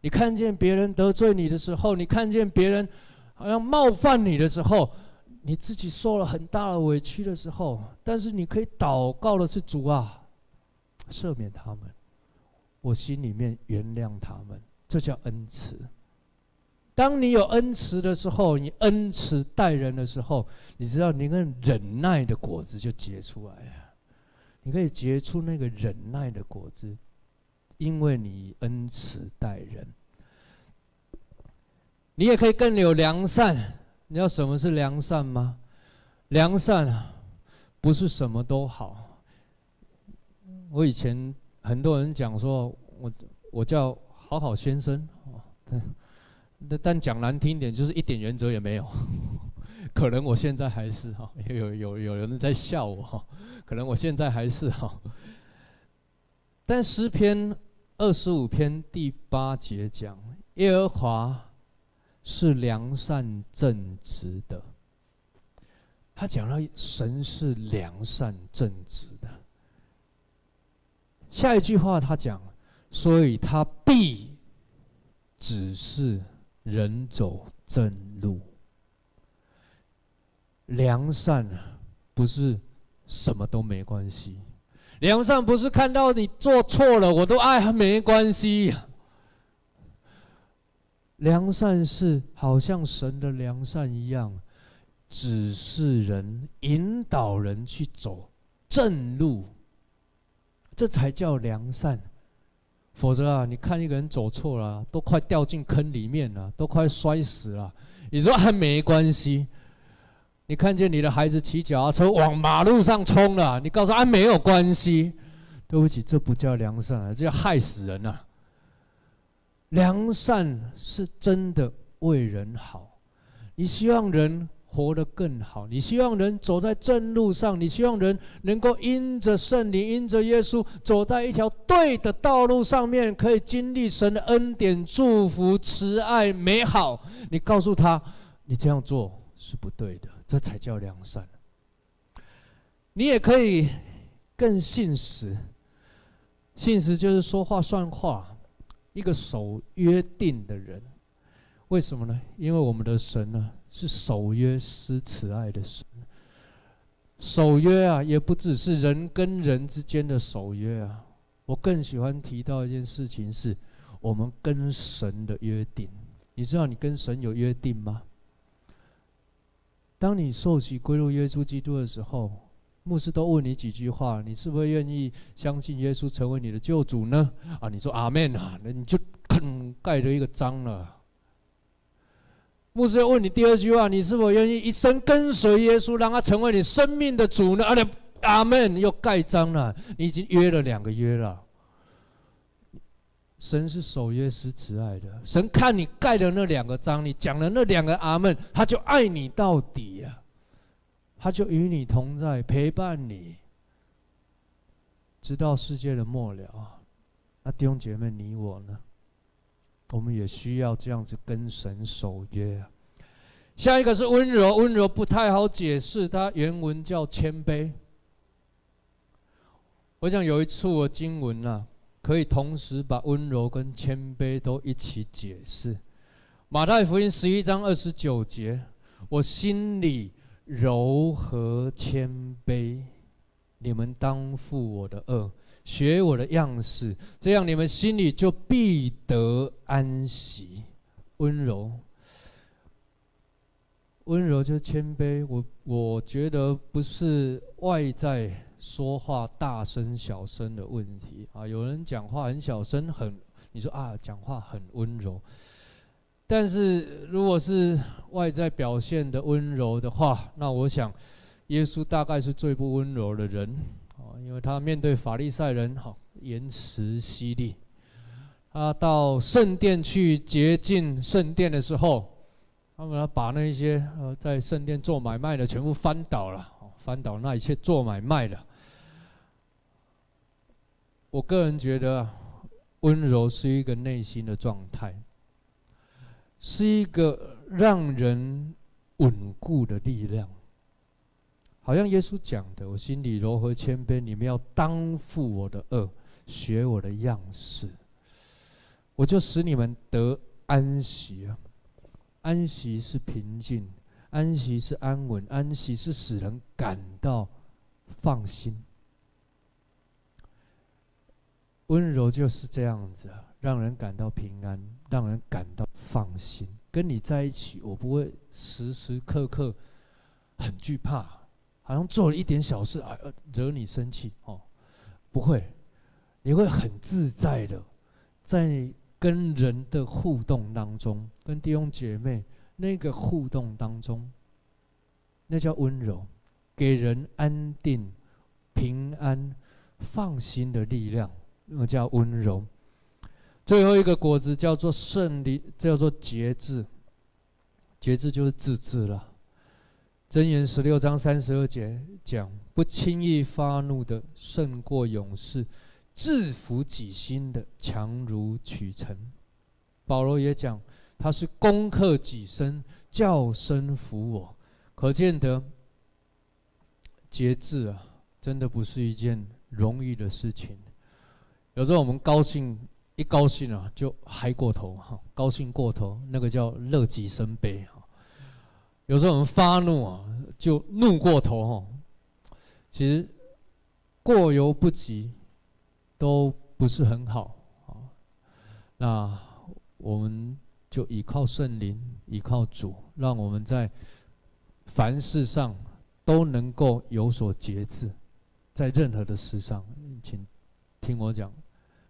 你看见别人得罪你的时候，你看见别人好像冒犯你的时候，你自己受了很大的委屈的时候，但是你可以祷告的是主啊，赦免他们，我心里面原谅他们，这叫恩慈。当你有恩慈的时候，你恩慈待人的时候，你知道你那忍耐的果子就结出来了。你可以结出那个忍耐的果子，因为你恩慈待人。你也可以更有良善。你知道什么是良善吗？良善啊，不是什么都好。我以前很多人讲说我我叫好好先生，但但讲难听点就是一点原则也没有。可能我现在还是哈，有有有人在笑我哈，可能我现在还是哈。但诗篇二十五篇第八节讲，耶和华。是良善正直的，他讲了神是良善正直的。下一句话他讲，所以他必指示人走正路。良善不是什么都没关系，良善不是看到你做错了我都爱没关系。良善是好像神的良善一样，指示人、引导人去走正路，这才叫良善。否则啊，你看一个人走错了，都快掉进坑里面了，都快摔死了，你说还没关系？你看见你的孩子骑脚踏车往马路上冲了，你告诉他没有关系？对不起，这不叫良善啊，这叫害死人啊！良善是真的为人好，你希望人活得更好，你希望人走在正路上，你希望人能够因着圣灵、因着耶稣走在一条对的道路上面，可以经历神的恩典、祝福、慈爱、美好。你告诉他，你这样做是不对的，这才叫良善。你也可以更信实，信实就是说话算话。一个守约定的人，为什么呢？因为我们的神呢是守约施慈爱的神。守约啊，也不只是人跟人之间的守约啊。我更喜欢提到一件事情，是我们跟神的约定。你知道你跟神有约定吗？当你受洗归入耶稣基督的时候，牧师都问你几句话，你是不是愿意相信耶稣成为你的救主呢？啊，你说阿门啊，那你就吭盖了一个章了。牧师要问你第二句话，你是否愿意一生跟随耶稣，让他成为你生命的主呢？啊，阿门，又盖章了，你已经约了两个约了。神是守约施慈爱的，神看你盖的那两个章，你讲的那两个阿门，他就爱你到底呀。他就与你同在，陪伴你，直到世界的末了。那弟兄姐妹，你我呢？我们也需要这样子跟神守约。下一个是温柔，温柔不太好解释，它原文叫谦卑。我想有一处的经文啊，可以同时把温柔跟谦卑都一起解释。马太福音十一章二十九节，我心里。柔和谦卑，你们当负我的轭，学我的样式，这样你们心里就必得安息。温柔，温柔就谦卑。我我觉得不是外在说话大声小声的问题啊。有人讲话很小声，很你说啊，讲话很温柔。但是，如果是外在表现的温柔的话，那我想，耶稣大概是最不温柔的人，啊，因为他面对法利赛人，好言辞犀利。他到圣殿去洁净圣殿的时候，他们把那些呃在圣殿做买卖的全部翻倒了，翻倒那一切做买卖的。我个人觉得，温柔是一个内心的状态。是一个让人稳固的力量，好像耶稣讲的：“我心里柔和谦卑，你们要当负我的轭，学我的样式，我就使你们得安息啊！安息是平静，安息是安稳，安息是使人感到放心。温柔就是这样子，让人感到平安，让人感到。”放心，跟你在一起，我不会时时刻刻很惧怕，好像做了一点小事啊，惹你生气哦，不会，你会很自在的，在跟人的互动当中，跟弟兄姐妹那个互动当中，那叫温柔，给人安定、平安、放心的力量，那叫温柔。最后一个果子叫做圣灵，叫做节制。节制就是自制了。箴言十六章三十二节讲：不轻易发怒的胜过勇士。制服己心的强如取成，保罗也讲，他是攻克己身，叫身服我。可见得节制啊，真的不是一件容易的事情。有时候我们高兴，一高兴啊，就嗨过头哈，高兴过头，那个叫乐极生悲哈。有时候我们发怒啊，就怒过头哈。其实过犹不及。都不是很好啊，那我们就依靠圣灵，依靠主，让我们在凡事上都能够有所节制，在任何的事上，请听我讲，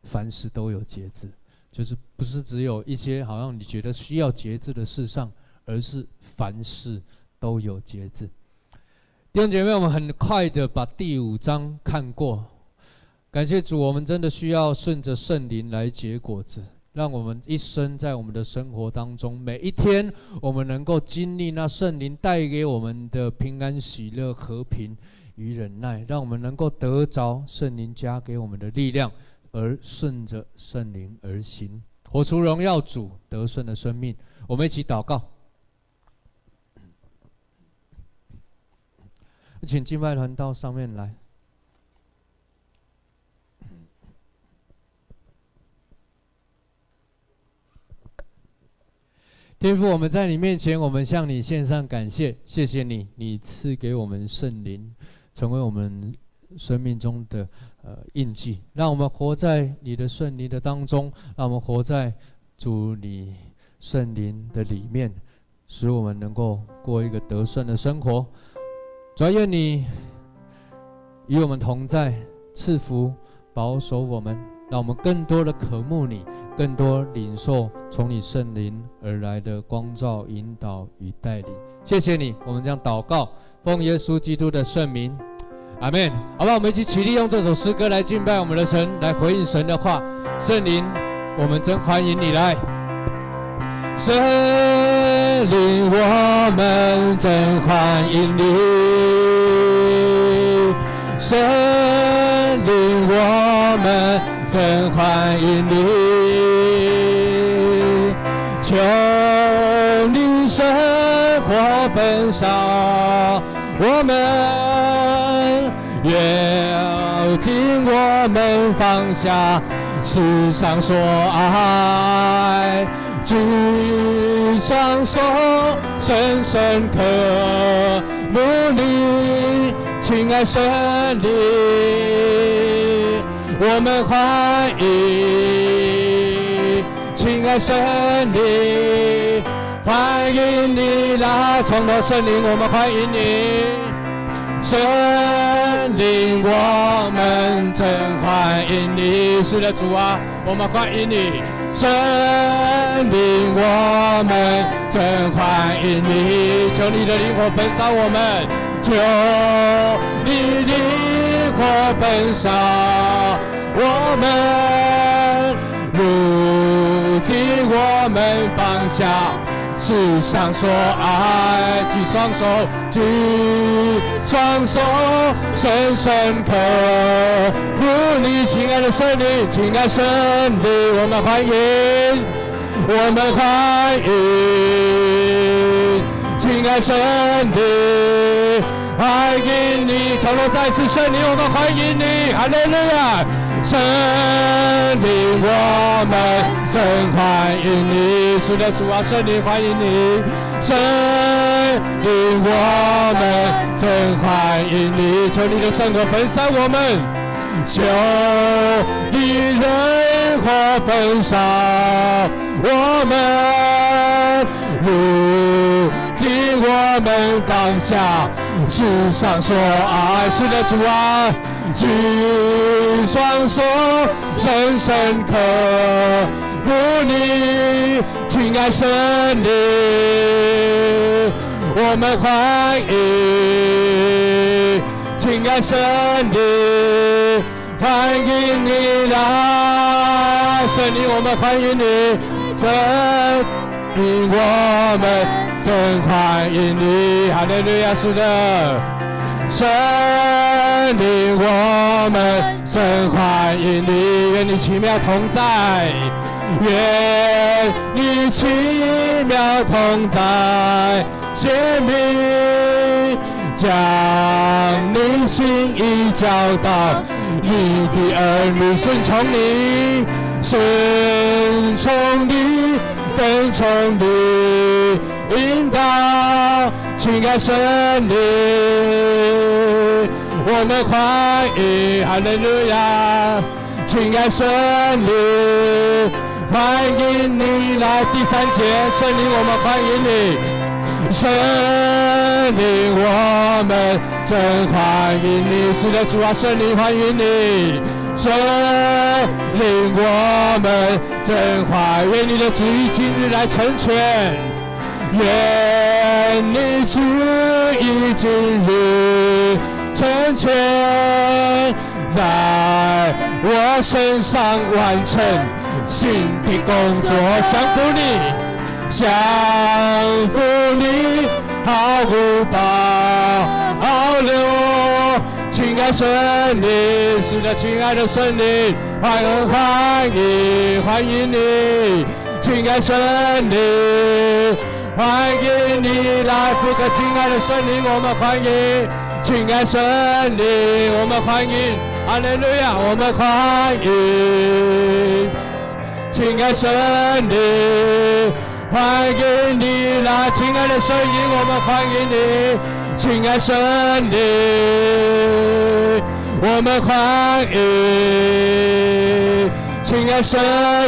凡事都有节制，就是不是只有一些好像你觉得需要节制的事上，而是凡事都有节制。弟兄姐妹，我们很快的把第五章看过。感谢主，我们真的需要顺着圣灵来结果子，让我们一生在我们的生活当中，每一天我们能够经历那圣灵带给我们的平安、喜乐、和平与忍耐，让我们能够得着圣灵加给我们的力量，而顺着圣灵而行，活出荣耀主得胜的生命。我们一起祷告，请敬拜团到上面来。天父，我们在你面前，我们向你献上感谢，谢谢你，你赐给我们圣灵，成为我们生命中的呃印记，让我们活在你的圣灵的当中，让我们活在主你圣灵的里面，使我们能够过一个得胜的生活。主啊，愿你与我们同在，赐福保守我们，让我们更多的渴慕你。更多领受从你圣灵而来的光照、引导与带领，谢谢你。我们将祷告，奉耶稣基督的圣名，阿门。好吧，我们一起起立，用这首诗歌来敬拜我们的神，来回应神的话。圣灵，我们真欢迎你来。圣灵，我们真欢迎你。圣灵，我们真欢迎你。求你圣火焚烧我们，我们放下世上所爱，举双手深深刻慕你，亲爱神灵，我们欢迎。亲爱神灵，欢迎你来，从头圣灵，我们欢迎你，神灵，我们真欢迎你，是的主啊，我们欢迎你，神灵，我们真欢迎你，求你的灵火焚烧我们，求你的灵火焚烧我们，如今我们放下。世上所爱，举双手，举双手，深深刻入你亲爱的圣灵，亲爱圣灵，我们欢迎，我们欢迎，亲爱圣灵，欢迎你，求我再次圣灵，我们欢迎你，哈利路亚。圣灵，我们真欢迎你，是的，主啊，圣灵欢迎你。圣灵，我们真欢迎你，求你的圣火焚烧我们，求你圣火焚烧我们，我们放下世上所爱，是的，主啊。举双手，深深刻服你，亲爱神灵，我们欢迎，亲爱神灵，欢迎你来，神灵，我们欢迎你，神灵，我们真欢迎你，哈利路亚，是的，神灵，我们真欢迎你，愿你奇妙同在。愿你奇妙同在，显明将你心意教导，你的儿女顺从你，顺从你，跟从你，引导，亲爱圣灵，我们欢迎，哈利路亚，亲爱圣灵。欢迎你来，第三节，圣灵，我们欢迎你，圣灵，我们真欢迎你，是的，主啊，圣灵欢迎你，圣灵，我们真欢迎你的旨意今日来成全，愿你旨意今日成全，在我身上完成。新的工作，降服你，降服你，毫无保留。亲爱圣灵，是的，亲爱的圣灵，欢迎欢迎欢迎你，亲爱圣灵，欢迎你来，复刻，亲爱的圣灵，我们欢迎，亲爱圣灵，我们欢迎，哈利路亚，我们欢迎。亲爱圣灵，欢迎你来，亲爱的声音，我们欢迎你，亲爱圣灵，我们欢迎，亲爱圣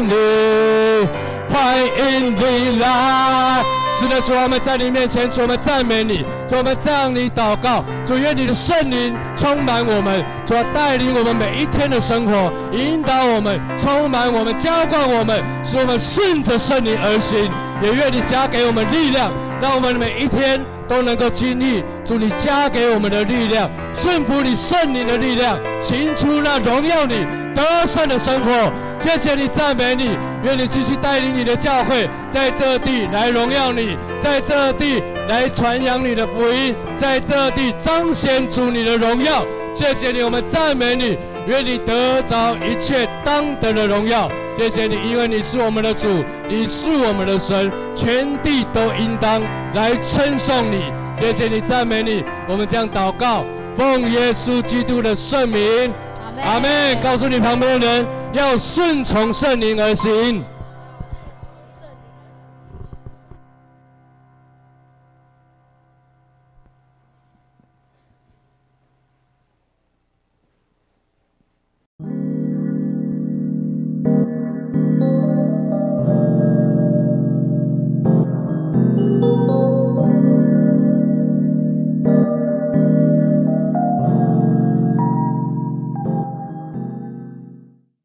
灵，欢迎你来。是的，主，我们在你面前，主，我们赞美你，主，我们向你祷告，主，愿你的圣灵充满我们，主，带领我们每一天的生活，引导我们，充满我们，浇灌我们，使我们顺着圣灵而行。也愿你加给我们力量，让我们每一天都能够经历主你加给我们的力量，顺服你圣灵的力量，行出那荣耀你得胜的生活。谢谢你，赞美你，愿你继续带领你的教会在这地来荣耀你，在这地来传扬你的福音，在这地彰显出你的荣耀。谢谢你，我们赞美你，愿你得着一切当得的荣耀。谢谢你，因为你是我们的主，你是我们的神，全地都应当来称颂你。谢谢你，赞美你，我们将祷告，奉耶稣基督的圣名，阿门。告诉你旁边的人。要顺从圣灵而行。